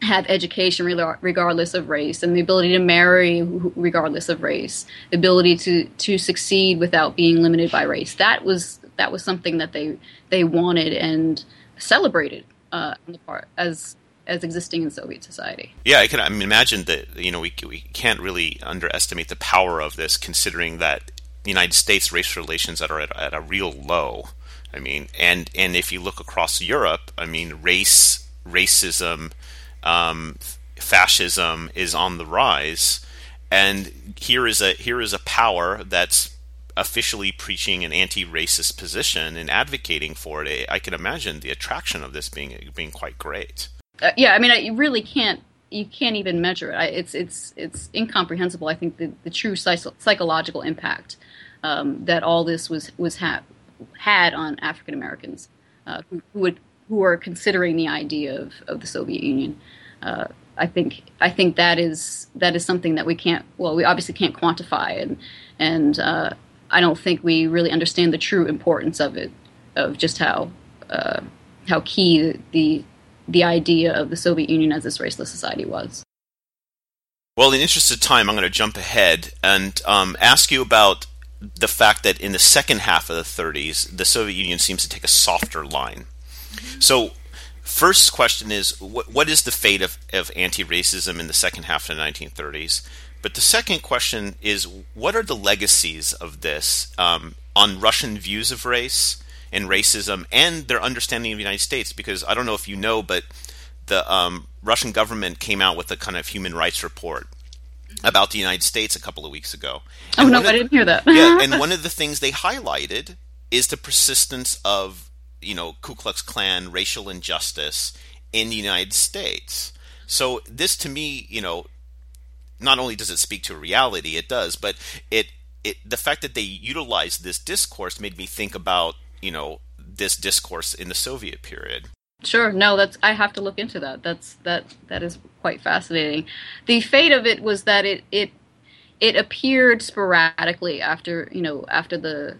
have education regardless of race, and the ability to marry regardless of race, the ability to to succeed without being limited by race. That was that was something that they they wanted and celebrated uh, on the part as as existing in Soviet society. Yeah, I can I mean, imagine that you know we we can't really underestimate the power of this, considering that the United States race relations are at, at a real low. I mean, and and if you look across Europe, I mean, race racism, um, fascism is on the rise, and here is a here is a power that's officially preaching an anti-racist position and advocating for it. I can imagine the attraction of this being being quite great uh, yeah, I mean, I, you really can't you can't even measure it. I, it's it's it's incomprehensible. I think the, the true psych- psychological impact um, that all this was was ha- had on African Americans uh, who, who, would who are considering the idea of, of the Soviet Union. Uh, I think I think that is that is something that we can't well we obviously can't quantify and and uh, I don't think we really understand the true importance of it of just how uh, how key the, the idea of the Soviet Union as this raceless society was. Well, in interest of time, I'm going to jump ahead and um, ask you about the fact that in the second half of the 30s, the Soviet Union seems to take a softer line. So, first question is what, what is the fate of, of anti racism in the second half of the 1930s? But the second question is what are the legacies of this um, on Russian views of race and racism and their understanding of the United States. Because I don't know if you know, but the um, Russian government came out with a kind of human rights report about the United States a couple of weeks ago. Oh, and oh no, I didn't hear that. yeah, *laughs* and one of the things they highlighted is the persistence of you know Ku Klux Klan racial injustice in the United States. So this, to me, you know, not only does it speak to reality, it does, but it it the fact that they utilized this discourse made me think about you know this discourse in the Soviet period. Sure. No, that's I have to look into that. That's that that is quite fascinating. The fate of it was that it it it appeared sporadically after you know after the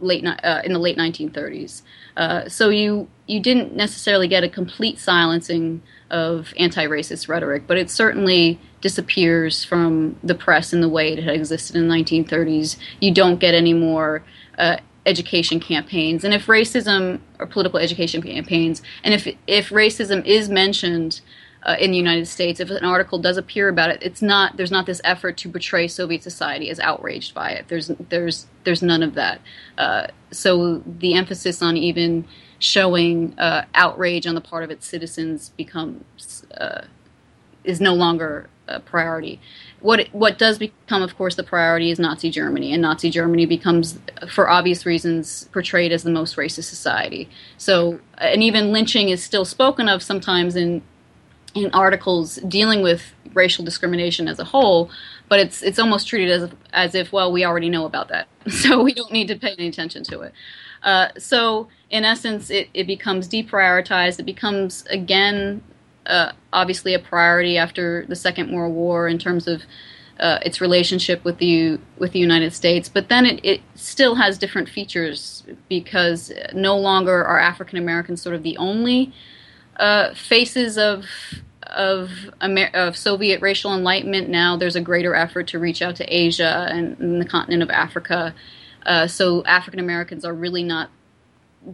late uh, in the late 1930s. Uh, so you you didn't necessarily get a complete silencing of anti-racist rhetoric, but it certainly disappears from the press in the way it had existed in the 1930s. You don't get any more uh, education campaigns and if racism or political education campaigns and if if racism is mentioned uh, in the United States, if an article does appear about it, it's not there's not this effort to portray Soviet society as outraged by it. There's there's there's none of that. Uh, so the emphasis on even showing uh, outrage on the part of its citizens becomes uh, is no longer a priority. What what does become, of course, the priority is Nazi Germany, and Nazi Germany becomes, for obvious reasons, portrayed as the most racist society. So, and even lynching is still spoken of sometimes in in articles dealing with racial discrimination as a whole, but it's it's almost treated as as if well we already know about that, *laughs* so we don't need to pay any attention to it. Uh, so in essence, it, it becomes deprioritized. It becomes again uh, obviously a priority after the Second World War in terms of uh, its relationship with the with the United States, but then it, it still has different features because no longer are African Americans sort of the only uh, faces of of, Amer- of Soviet racial enlightenment. Now there's a greater effort to reach out to Asia and, and the continent of Africa. Uh, so African Americans are really not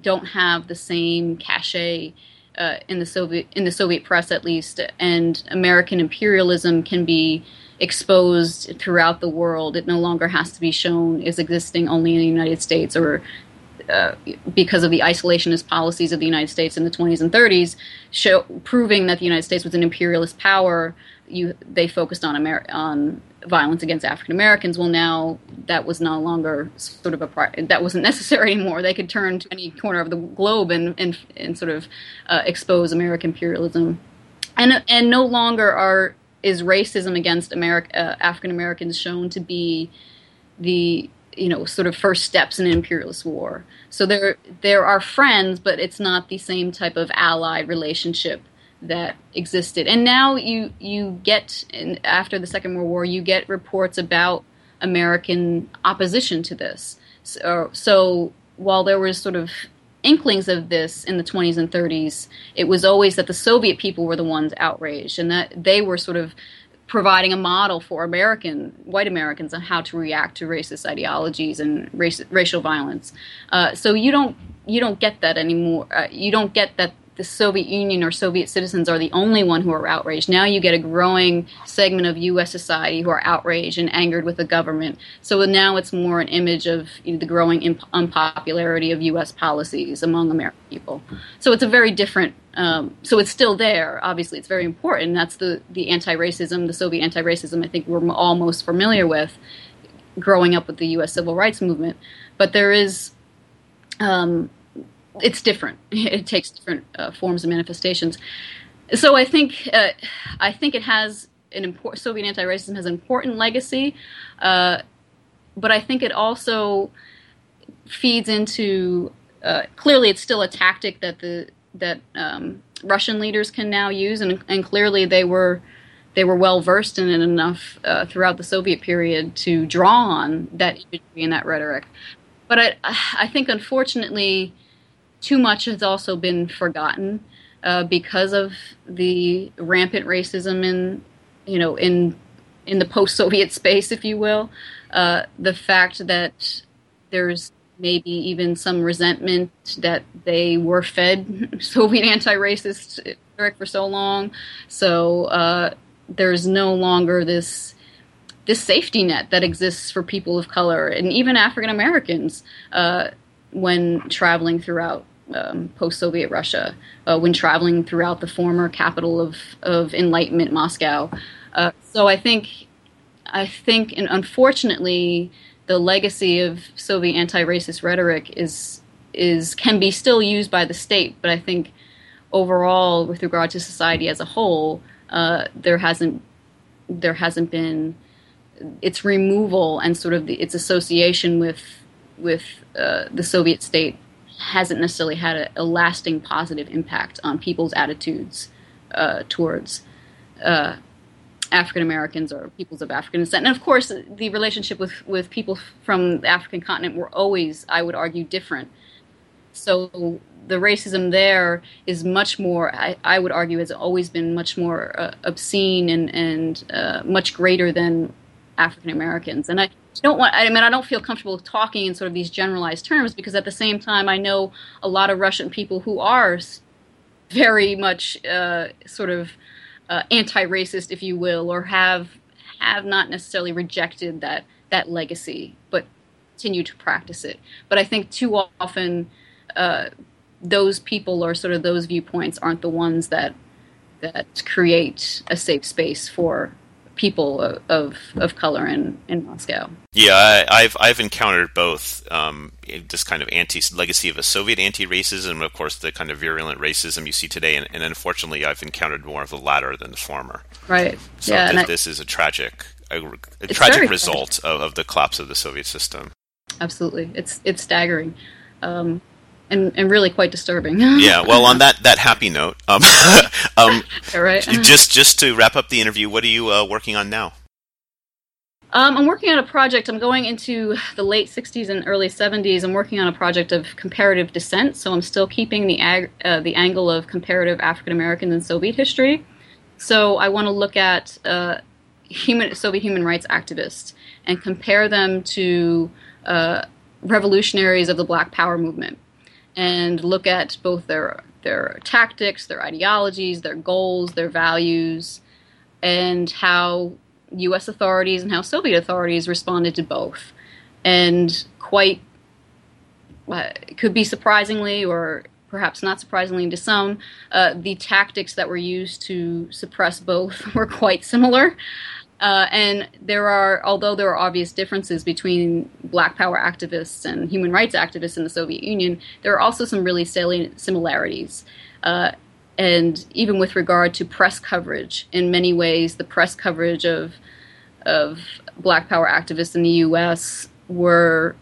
don't have the same cachet uh, in the Soviet in the Soviet press at least, and American imperialism can be exposed throughout the world. It no longer has to be shown as existing only in the United States or uh, because of the isolationist policies of the United States in the 20s and 30s, show, proving that the United States was an imperialist power. You, they focused on Amer- on violence against African Americans. Well, now that was no longer sort of a pri- that wasn't *laughs* necessary anymore. They could turn to any corner of the globe and and, and sort of uh, expose American imperialism, and and no longer are is racism against America uh, African Americans shown to be the you know sort of first steps in an imperialist war. So there there are friends, but it's not the same type of allied relationship that existed. And now you you get after the Second World War, you get reports about American opposition to this. So, so while there was sort of inklings of this in the 20s and 30s, it was always that the Soviet people were the ones outraged and that they were sort of providing a model for American white Americans on how to react to racist ideologies and race, racial violence. Uh, so you don't you don't get that anymore. Uh, you don't get that the Soviet Union or Soviet citizens are the only one who are outraged. Now you get a growing segment of U.S. society who are outraged and angered with the government. So now it's more an image of you know, the growing imp- unpopularity of U.S. policies among American people. So it's a very different. Um, so it's still there. Obviously, it's very important. That's the the anti-racism, the Soviet anti-racism. I think we're all most familiar with, growing up with the U.S. civil rights movement. But there is. Um, it's different. *laughs* It takes different uh, forms and manifestations. So I think uh, I think it has an important Soviet anti-racism has an important legacy, uh, but I think it also feeds into uh, clearly it's still a tactic that the that um, Russian leaders can now use, and, and clearly they were they were well versed in it enough uh, throughout the Soviet period to draw on that imagery and that rhetoric. But I I think unfortunately too much has also been forgotten uh, because of the rampant racism in you know in in the post-Soviet space, if you will. Uh, the fact that there's maybe even some resentment that they were fed *laughs* Soviet anti-racist rhetoric for so long, so uh, there's no longer this this safety net that exists for people of color and even African Americans uh, when traveling throughout um, post-Soviet Russia uh, when traveling throughout the former capital of, of Enlightenment, Moscow. Uh, so I think, I think, and unfortunately, the legacy of Soviet anti-racist rhetoric is is can be still used by the state, but I think overall, with regard to society as a whole, uh, there hasn't there hasn't been its removal and sort of the, its association with with uh, the Soviet state hasn't necessarily had a, a lasting positive impact on people's attitudes uh, towards uh, African Americans or peoples of African descent. And of course, the relationship with, with people from the African continent were always, I would argue, different. So the racism there is much more, I, I would argue, has always been much more uh, obscene and, and uh, much greater than African Americans. And I don't want. I mean, I don't feel comfortable talking in sort of these generalized terms because at the same time, I know a lot of Russian people who are very much uh, sort of uh, anti-racist, if you will, or have have not necessarily rejected that that legacy, but continue to practice it. But I think too often uh, those people or sort of those viewpoints aren't the ones that that create a safe space for people of of, color in, in Moscow. Yeah, I, have I've encountered both um, this kind of anti legacy of a Soviet anti-racism, and of course the kind of virulent racism you see today, and, and unfortunately I've encountered more of the latter than the former. Right. So yeah, this, I, this is a tragic a, a tragic result of, of, the collapse of the Soviet system. Absolutely, it's it's staggering. Um, and, and really quite disturbing. *laughs* yeah. Well, on that, that happy note, um, *laughs* um, *laughs* right. just just to wrap up the interview, what are you uh, working on now? Um, I'm working on a project. I'm going into the late 60s and early 70s. I'm working on a project of comparative descent, so I'm still keeping the ag- uh, the angle of comparative African Americans in Soviet history. So I want to look at uh, human Soviet human rights activists and compare them to uh, revolutionaries of the Black Power movement and look at both their their tactics, their ideologies, their goals, their values, and how U.S. authorities and how Soviet authorities responded to both. And quite uh, could be surprisingly, or perhaps not surprisingly to some, uh, the tactics that were used to suppress both *laughs* were quite similar. Uh, and there are, although there are obvious differences between Black Power activists and human rights activists in the Soviet Union, there are also some really salient similarities. Uh, and even with regard to press coverage, in many ways, the press coverage of of Black Power activists in the U.S. were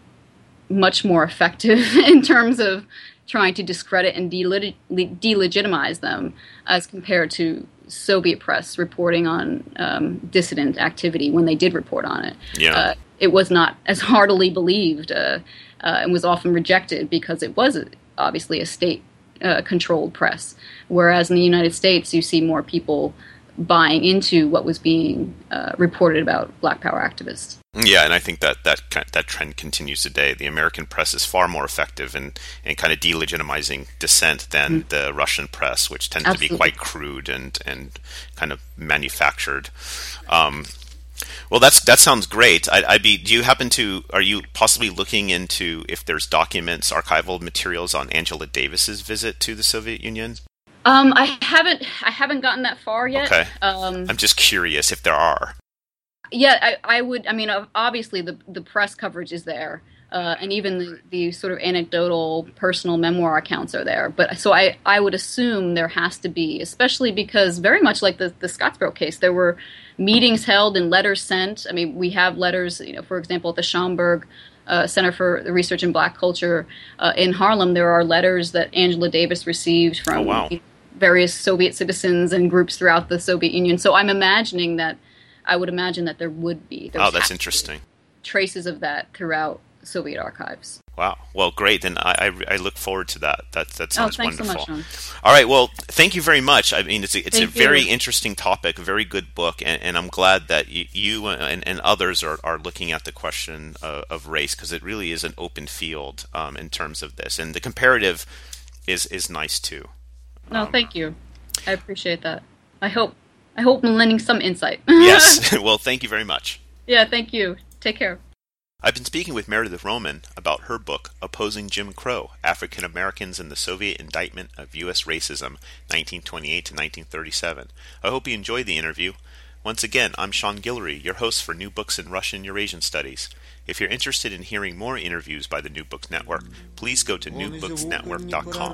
much more effective *laughs* in terms of trying to discredit and delegitimize them as compared to Soviet press reporting on um, dissident activity when they did report on it. Yeah. Uh, it was not as heartily believed uh, uh, and was often rejected because it was obviously a state uh, controlled press. Whereas in the United States, you see more people buying into what was being uh, reported about Black Power activists. Yeah, and I think that that that trend continues today. The American press is far more effective in, in kind of delegitimizing dissent than mm. the Russian press, which tends Absolutely. to be quite crude and and kind of manufactured. Um, well, that's that sounds great. I, would be. Do you happen to? Are you possibly looking into if there's documents, archival materials on Angela Davis's visit to the Soviet Union? Um, I haven't. I haven't gotten that far yet. Okay. Um, I'm just curious if there are. Yeah, I, I would. I mean, obviously the the press coverage is there, uh, and even the, the sort of anecdotal, personal memoir accounts are there. But so I I would assume there has to be, especially because very much like the the Scottsboro case, there were meetings held and letters sent. I mean, we have letters. You know, for example, at the Schomburg uh, Center for Research in Black Culture uh, in Harlem, there are letters that Angela Davis received from. Oh, wow. various Soviet citizens and groups throughout the Soviet Union. So I'm imagining that I would imagine that there would be. Oh, that's interesting. Traces of that throughout Soviet archives. Wow. Well, great. Then I, I, I, look forward to that. That that oh, sounds oh, wonderful. So much, All right. Well, thank you very much. I mean, it's a, it's thank a very you. interesting topic, a very good book, and, and I'm glad that you, you and, and, others are, are looking at the question of, of race because it really is an open field um, in terms of this, and the comparative is is nice too. No, um, thank you. I appreciate that. I hope I hope I'm lending some insight. *laughs* yes. *laughs* Well, thank you very much. Yeah, thank you. Take care. I've been speaking with Meredith Roman about her book, Opposing Jim Crow African Americans and the Soviet Indictment of U.S. Racism, 1928 to 1937. I hope you enjoyed the interview. Once again, I'm Sean Guillory, your host for New Books in Russian Eurasian Studies. If you're interested in hearing more interviews by the New Books Network, please go to newbooksnetwork.com.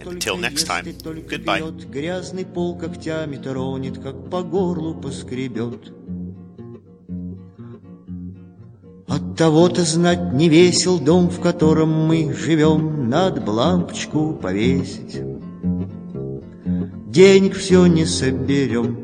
And until next time, goodbye. Грязный пол когтями тронет, как по горлу поскребет. От того-то знать не весел дом, в котором мы живем, Надо лампочку повесить. Денег все не соберем,